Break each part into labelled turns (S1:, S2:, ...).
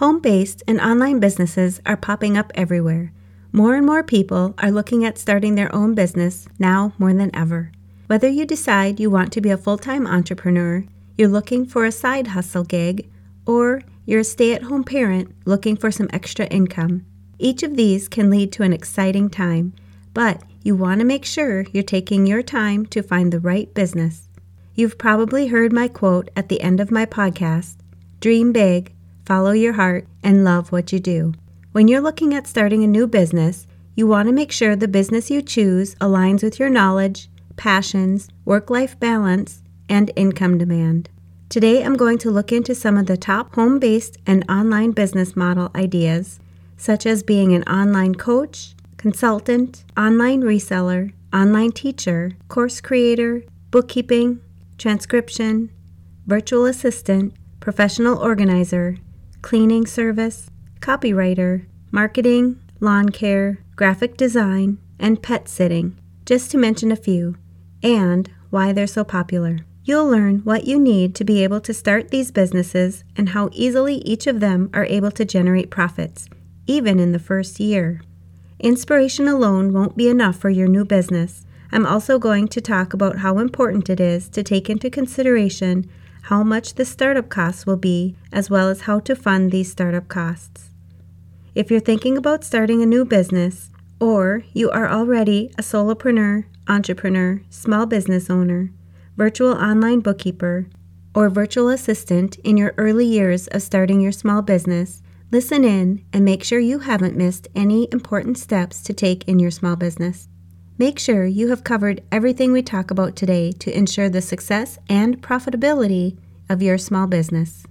S1: Home based and online businesses are popping up everywhere. More and more people are looking at starting their own business now more than ever. Whether you decide you want to be a full time entrepreneur, you're looking for a side hustle gig, or you're a stay at home parent looking for some extra income, each of these can lead to an exciting time, but you want to make sure you're taking your time to find the right business. You've probably heard my quote at the end of my podcast Dream big, follow your heart, and love what you do. When you're looking at starting a new business, you want to make sure the business you choose aligns with your knowledge, passions, work life balance, and income demand. Today, I'm going to look into some of the top home based and online business model ideas, such as being an online coach, consultant, online reseller, online teacher, course creator, bookkeeping, transcription, virtual assistant, professional organizer, cleaning service, copywriter, marketing, lawn care, graphic design, and pet sitting, just to mention a few, and why they're so popular. You'll learn what you need to be able to start these businesses and how easily each of them are able to generate profits, even in the first year. Inspiration alone won't be enough for your new business. I'm also going to talk about how important it is to take into consideration how much the startup costs will be, as well as how to fund these startup costs. If you're thinking about starting a new business, or you are already a solopreneur, entrepreneur, small business owner, virtual online bookkeeper, or virtual assistant in your early years of starting your small business, listen in and make sure you haven't missed any important steps to take in your small business. Make sure you have covered everything we talk about today to ensure the success and profitability of your small business.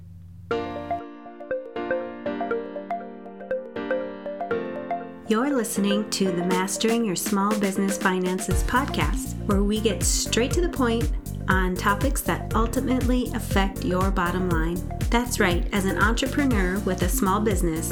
S1: You're listening to the Mastering Your Small Business Finances podcast, where we get straight to the point on topics that ultimately affect your bottom line. That's right, as an entrepreneur with a small business,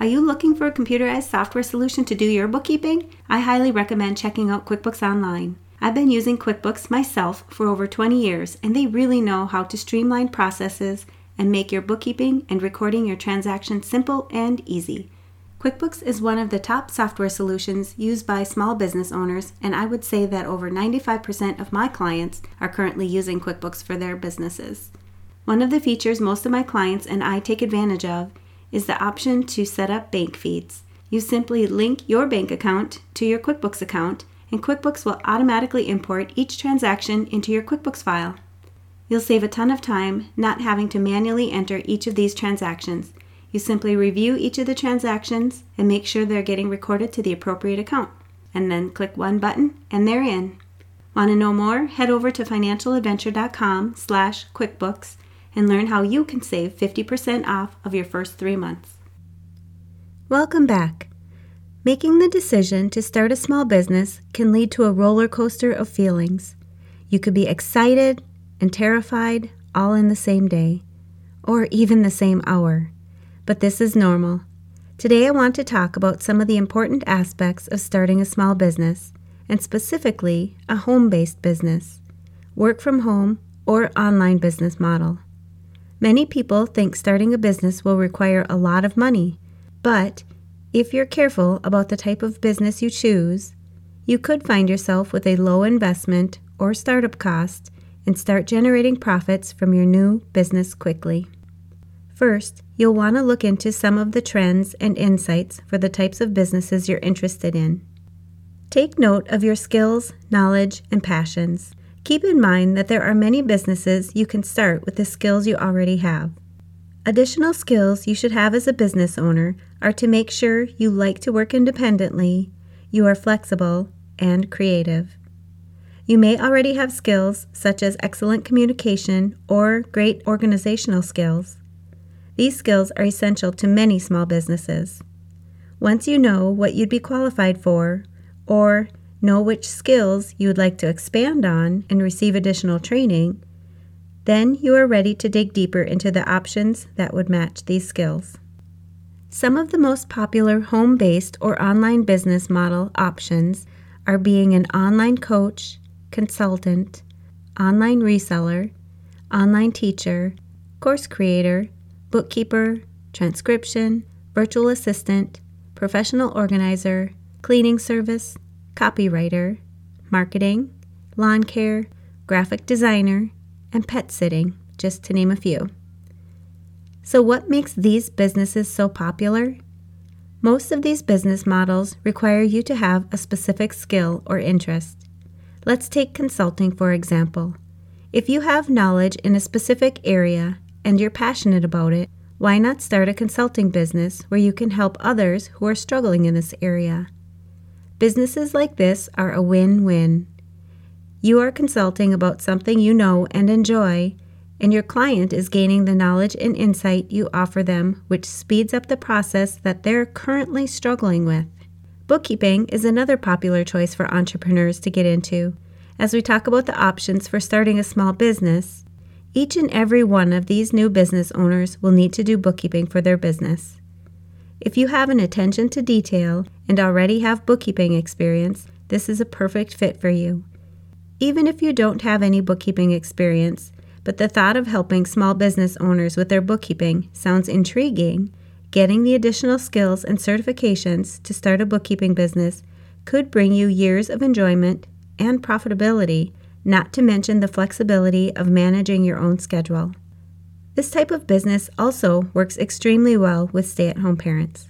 S1: Are you looking for a computerized software solution to do your bookkeeping? I highly recommend checking out QuickBooks Online. I've been using QuickBooks myself for over 20 years, and they really know how to streamline processes and make your bookkeeping and recording your transactions simple and easy. QuickBooks is one of the top software solutions used by small business owners, and I would say that over 95% of my clients are currently using QuickBooks for their businesses. One of the features most of my clients and I take advantage of is the option to set up bank feeds. You simply link your bank account to your QuickBooks account, and QuickBooks will automatically import each transaction into your QuickBooks file. You'll save a ton of time not having to manually enter each of these transactions. You simply review each of the transactions and make sure they're getting recorded to the appropriate account. And then click one button and they're in. Want to know more? Head over to financialadventure.com slash QuickBooks and learn how you can save 50% off of your first three months. Welcome back. Making the decision to start a small business can lead to a roller coaster of feelings. You could be excited and terrified all in the same day, or even the same hour. But this is normal. Today, I want to talk about some of the important aspects of starting a small business, and specifically a home based business, work from home, or online business model. Many people think starting a business will require a lot of money, but if you're careful about the type of business you choose, you could find yourself with a low investment or startup cost and start generating profits from your new business quickly. First, you'll want to look into some of the trends and insights for the types of businesses you're interested in. Take note of your skills, knowledge, and passions. Keep in mind that there are many businesses you can start with the skills you already have. Additional skills you should have as a business owner are to make sure you like to work independently, you are flexible, and creative. You may already have skills such as excellent communication or great organizational skills. These skills are essential to many small businesses. Once you know what you'd be qualified for, or know which skills you would like to expand on and receive additional training, then you are ready to dig deeper into the options that would match these skills. Some of the most popular home based or online business model options are being an online coach, consultant, online reseller, online teacher, course creator, bookkeeper, transcription, virtual assistant, professional organizer, cleaning service, copywriter, marketing, lawn care, graphic designer, and pet sitting, just to name a few. So, what makes these businesses so popular? Most of these business models require you to have a specific skill or interest. Let's take consulting, for example. If you have knowledge in a specific area and you're passionate about it, why not start a consulting business where you can help others who are struggling in this area? Businesses like this are a win win. You are consulting about something you know and enjoy, and your client is gaining the knowledge and insight you offer them, which speeds up the process that they're currently struggling with. Bookkeeping is another popular choice for entrepreneurs to get into. As we talk about the options for starting a small business, each and every one of these new business owners will need to do bookkeeping for their business. If you have an attention to detail and already have bookkeeping experience, this is a perfect fit for you. Even if you don't have any bookkeeping experience, but the thought of helping small business owners with their bookkeeping sounds intriguing, getting the additional skills and certifications to start a bookkeeping business could bring you years of enjoyment and profitability, not to mention the flexibility of managing your own schedule. This type of business also works extremely well with stay at home parents.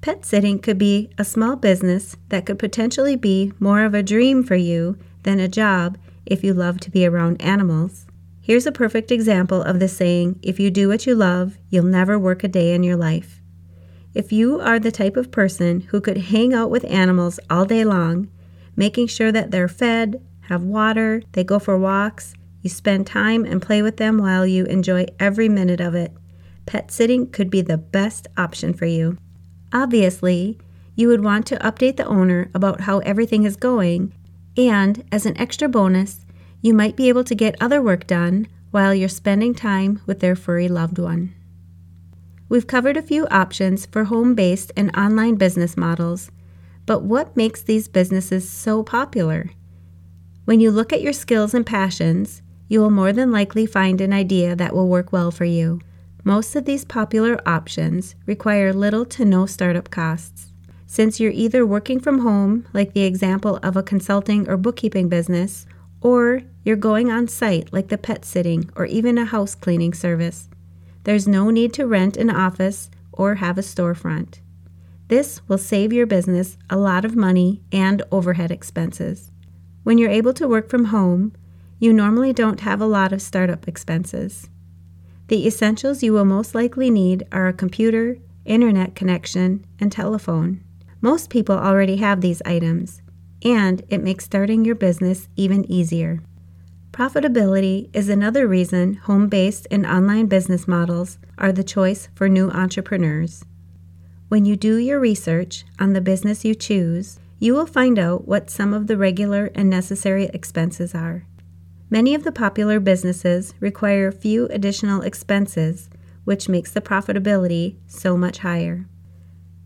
S1: Pet sitting could be a small business that could potentially be more of a dream for you than a job if you love to be around animals. Here's a perfect example of the saying if you do what you love, you'll never work a day in your life. If you are the type of person who could hang out with animals all day long, making sure that they're fed, have water, they go for walks, you spend time and play with them while you enjoy every minute of it, pet sitting could be the best option for you. Obviously, you would want to update the owner about how everything is going and, as an extra bonus, you might be able to get other work done while you're spending time with their furry loved one. We've covered a few options for home based and online business models, but what makes these businesses so popular? When you look at your skills and passions, you will more than likely find an idea that will work well for you. Most of these popular options require little to no startup costs. Since you're either working from home, like the example of a consulting or bookkeeping business, or you're going on site, like the pet sitting or even a house cleaning service, there's no need to rent an office or have a storefront. This will save your business a lot of money and overhead expenses. When you're able to work from home, you normally don't have a lot of startup expenses. The essentials you will most likely need are a computer, internet connection, and telephone. Most people already have these items, and it makes starting your business even easier. Profitability is another reason home based and online business models are the choice for new entrepreneurs. When you do your research on the business you choose, you will find out what some of the regular and necessary expenses are. Many of the popular businesses require few additional expenses, which makes the profitability so much higher.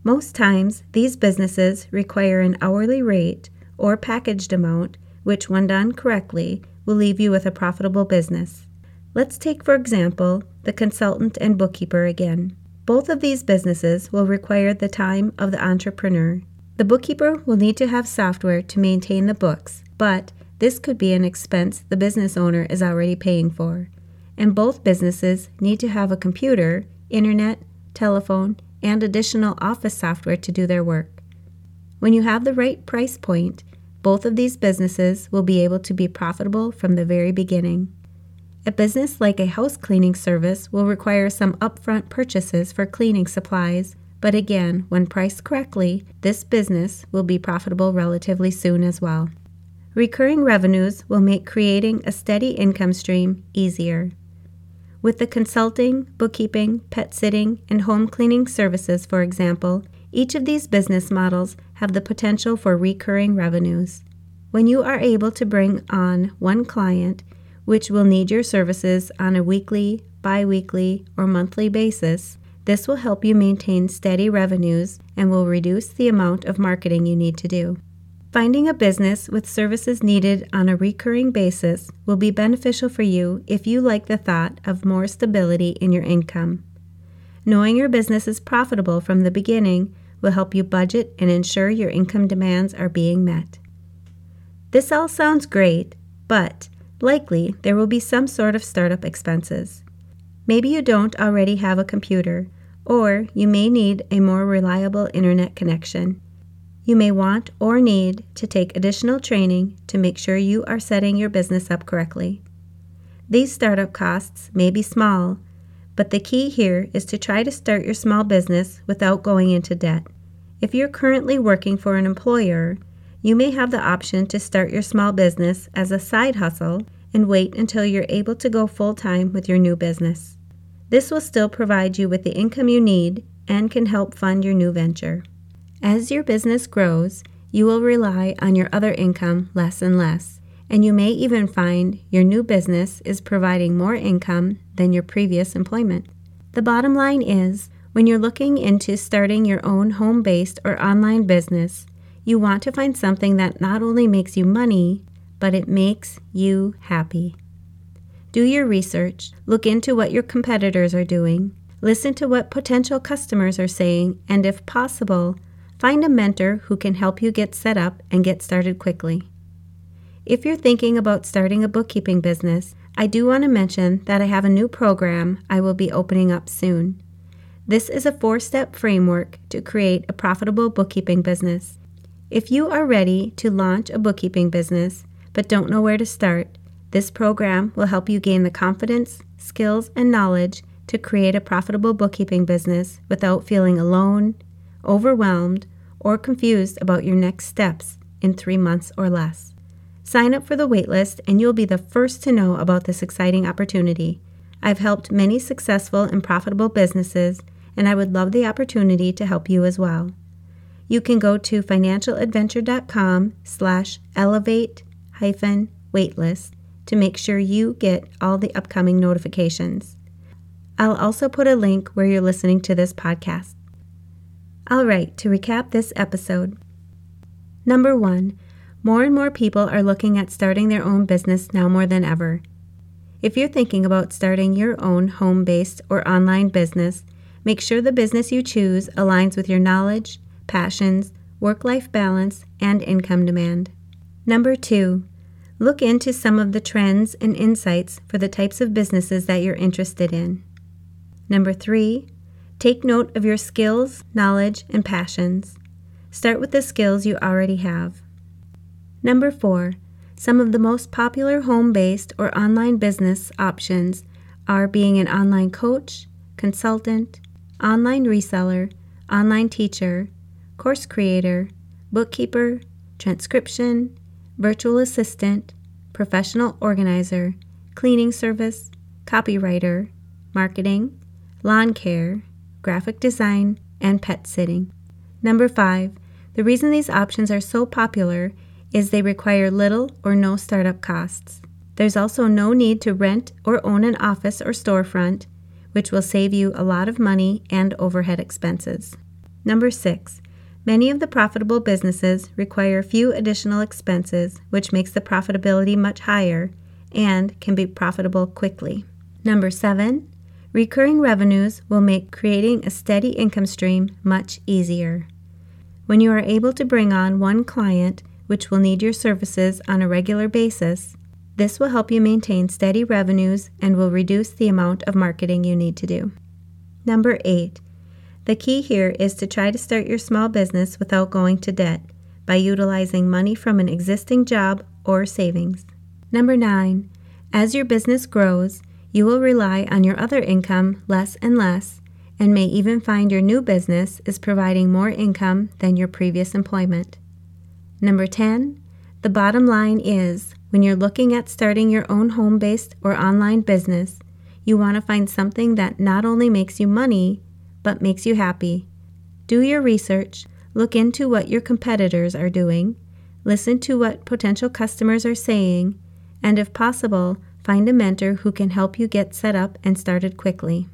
S1: Most times, these businesses require an hourly rate or packaged amount, which, when done correctly, will leave you with a profitable business. Let's take, for example, the consultant and bookkeeper again. Both of these businesses will require the time of the entrepreneur. The bookkeeper will need to have software to maintain the books, but this could be an expense the business owner is already paying for. And both businesses need to have a computer internet, telephone, and additional office software to do their work. When you have the right price point, both of these businesses will be able to be profitable from the very beginning. A business like a house cleaning service will require some upfront purchases for cleaning supplies, but again, when priced correctly, this business will be profitable relatively soon as well. Recurring revenues will make creating a steady income stream easier. With the consulting, bookkeeping, pet sitting, and home cleaning services, for example, each of these business models have the potential for recurring revenues. When you are able to bring on one client, which will need your services on a weekly, bi weekly, or monthly basis, this will help you maintain steady revenues and will reduce the amount of marketing you need to do. Finding a business with services needed on a recurring basis will be beneficial for you if you like the thought of more stability in your income. Knowing your business is profitable from the beginning will help you budget and ensure your income demands are being met. This all sounds great, but likely there will be some sort of startup expenses. Maybe you don't already have a computer, or you may need a more reliable internet connection. You may want or need to take additional training to make sure you are setting your business up correctly. These startup costs may be small, but the key here is to try to start your small business without going into debt. If you're currently working for an employer, you may have the option to start your small business as a side hustle and wait until you're able to go full time with your new business. This will still provide you with the income you need and can help fund your new venture. As your business grows, you will rely on your other income less and less, and you may even find your new business is providing more income than your previous employment. The bottom line is when you're looking into starting your own home based or online business, you want to find something that not only makes you money, but it makes you happy. Do your research, look into what your competitors are doing, listen to what potential customers are saying, and if possible, Find a mentor who can help you get set up and get started quickly. If you're thinking about starting a bookkeeping business, I do want to mention that I have a new program I will be opening up soon. This is a four step framework to create a profitable bookkeeping business. If you are ready to launch a bookkeeping business but don't know where to start, this program will help you gain the confidence, skills, and knowledge to create a profitable bookkeeping business without feeling alone, overwhelmed, or confused about your next steps in three months or less. Sign up for the waitlist and you'll be the first to know about this exciting opportunity. I've helped many successful and profitable businesses, and I would love the opportunity to help you as well. You can go to financialadventure.com slash elevate hyphen waitlist to make sure you get all the upcoming notifications. I'll also put a link where you're listening to this podcast. All right, to recap this episode. Number one, more and more people are looking at starting their own business now more than ever. If you're thinking about starting your own home based or online business, make sure the business you choose aligns with your knowledge, passions, work life balance, and income demand. Number two, look into some of the trends and insights for the types of businesses that you're interested in. Number three, Take note of your skills, knowledge, and passions. Start with the skills you already have. Number four, some of the most popular home based or online business options are being an online coach, consultant, online reseller, online teacher, course creator, bookkeeper, transcription, virtual assistant, professional organizer, cleaning service, copywriter, marketing, lawn care, graphic design, and pet sitting. Number five, the reason these options are so popular is they require little or no startup costs. There's also no need to rent or own an office or storefront, which will save you a lot of money and overhead expenses. Number six, many of the profitable businesses require few additional expenses, which makes the profitability much higher and can be profitable quickly. Number seven, Recurring revenues will make creating a steady income stream much easier. When you are able to bring on one client, which will need your services on a regular basis, this will help you maintain steady revenues and will reduce the amount of marketing you need to do. Number 8. The key here is to try to start your small business without going to debt by utilizing money from an existing job or savings. Number 9. As your business grows, you will rely on your other income less and less and may even find your new business is providing more income than your previous employment. Number 10. The bottom line is when you're looking at starting your own home based or online business, you want to find something that not only makes you money, but makes you happy. Do your research, look into what your competitors are doing, listen to what potential customers are saying, and if possible, find a mentor who can help you get set up and started quickly.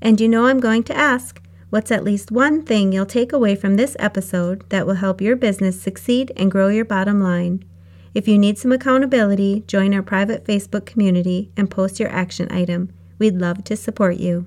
S1: And you know I'm going to ask what's at least one thing you'll take away from this episode that will help your business succeed and grow your bottom line. If you need some accountability, join our private Facebook community and post your action item. We'd love to support you.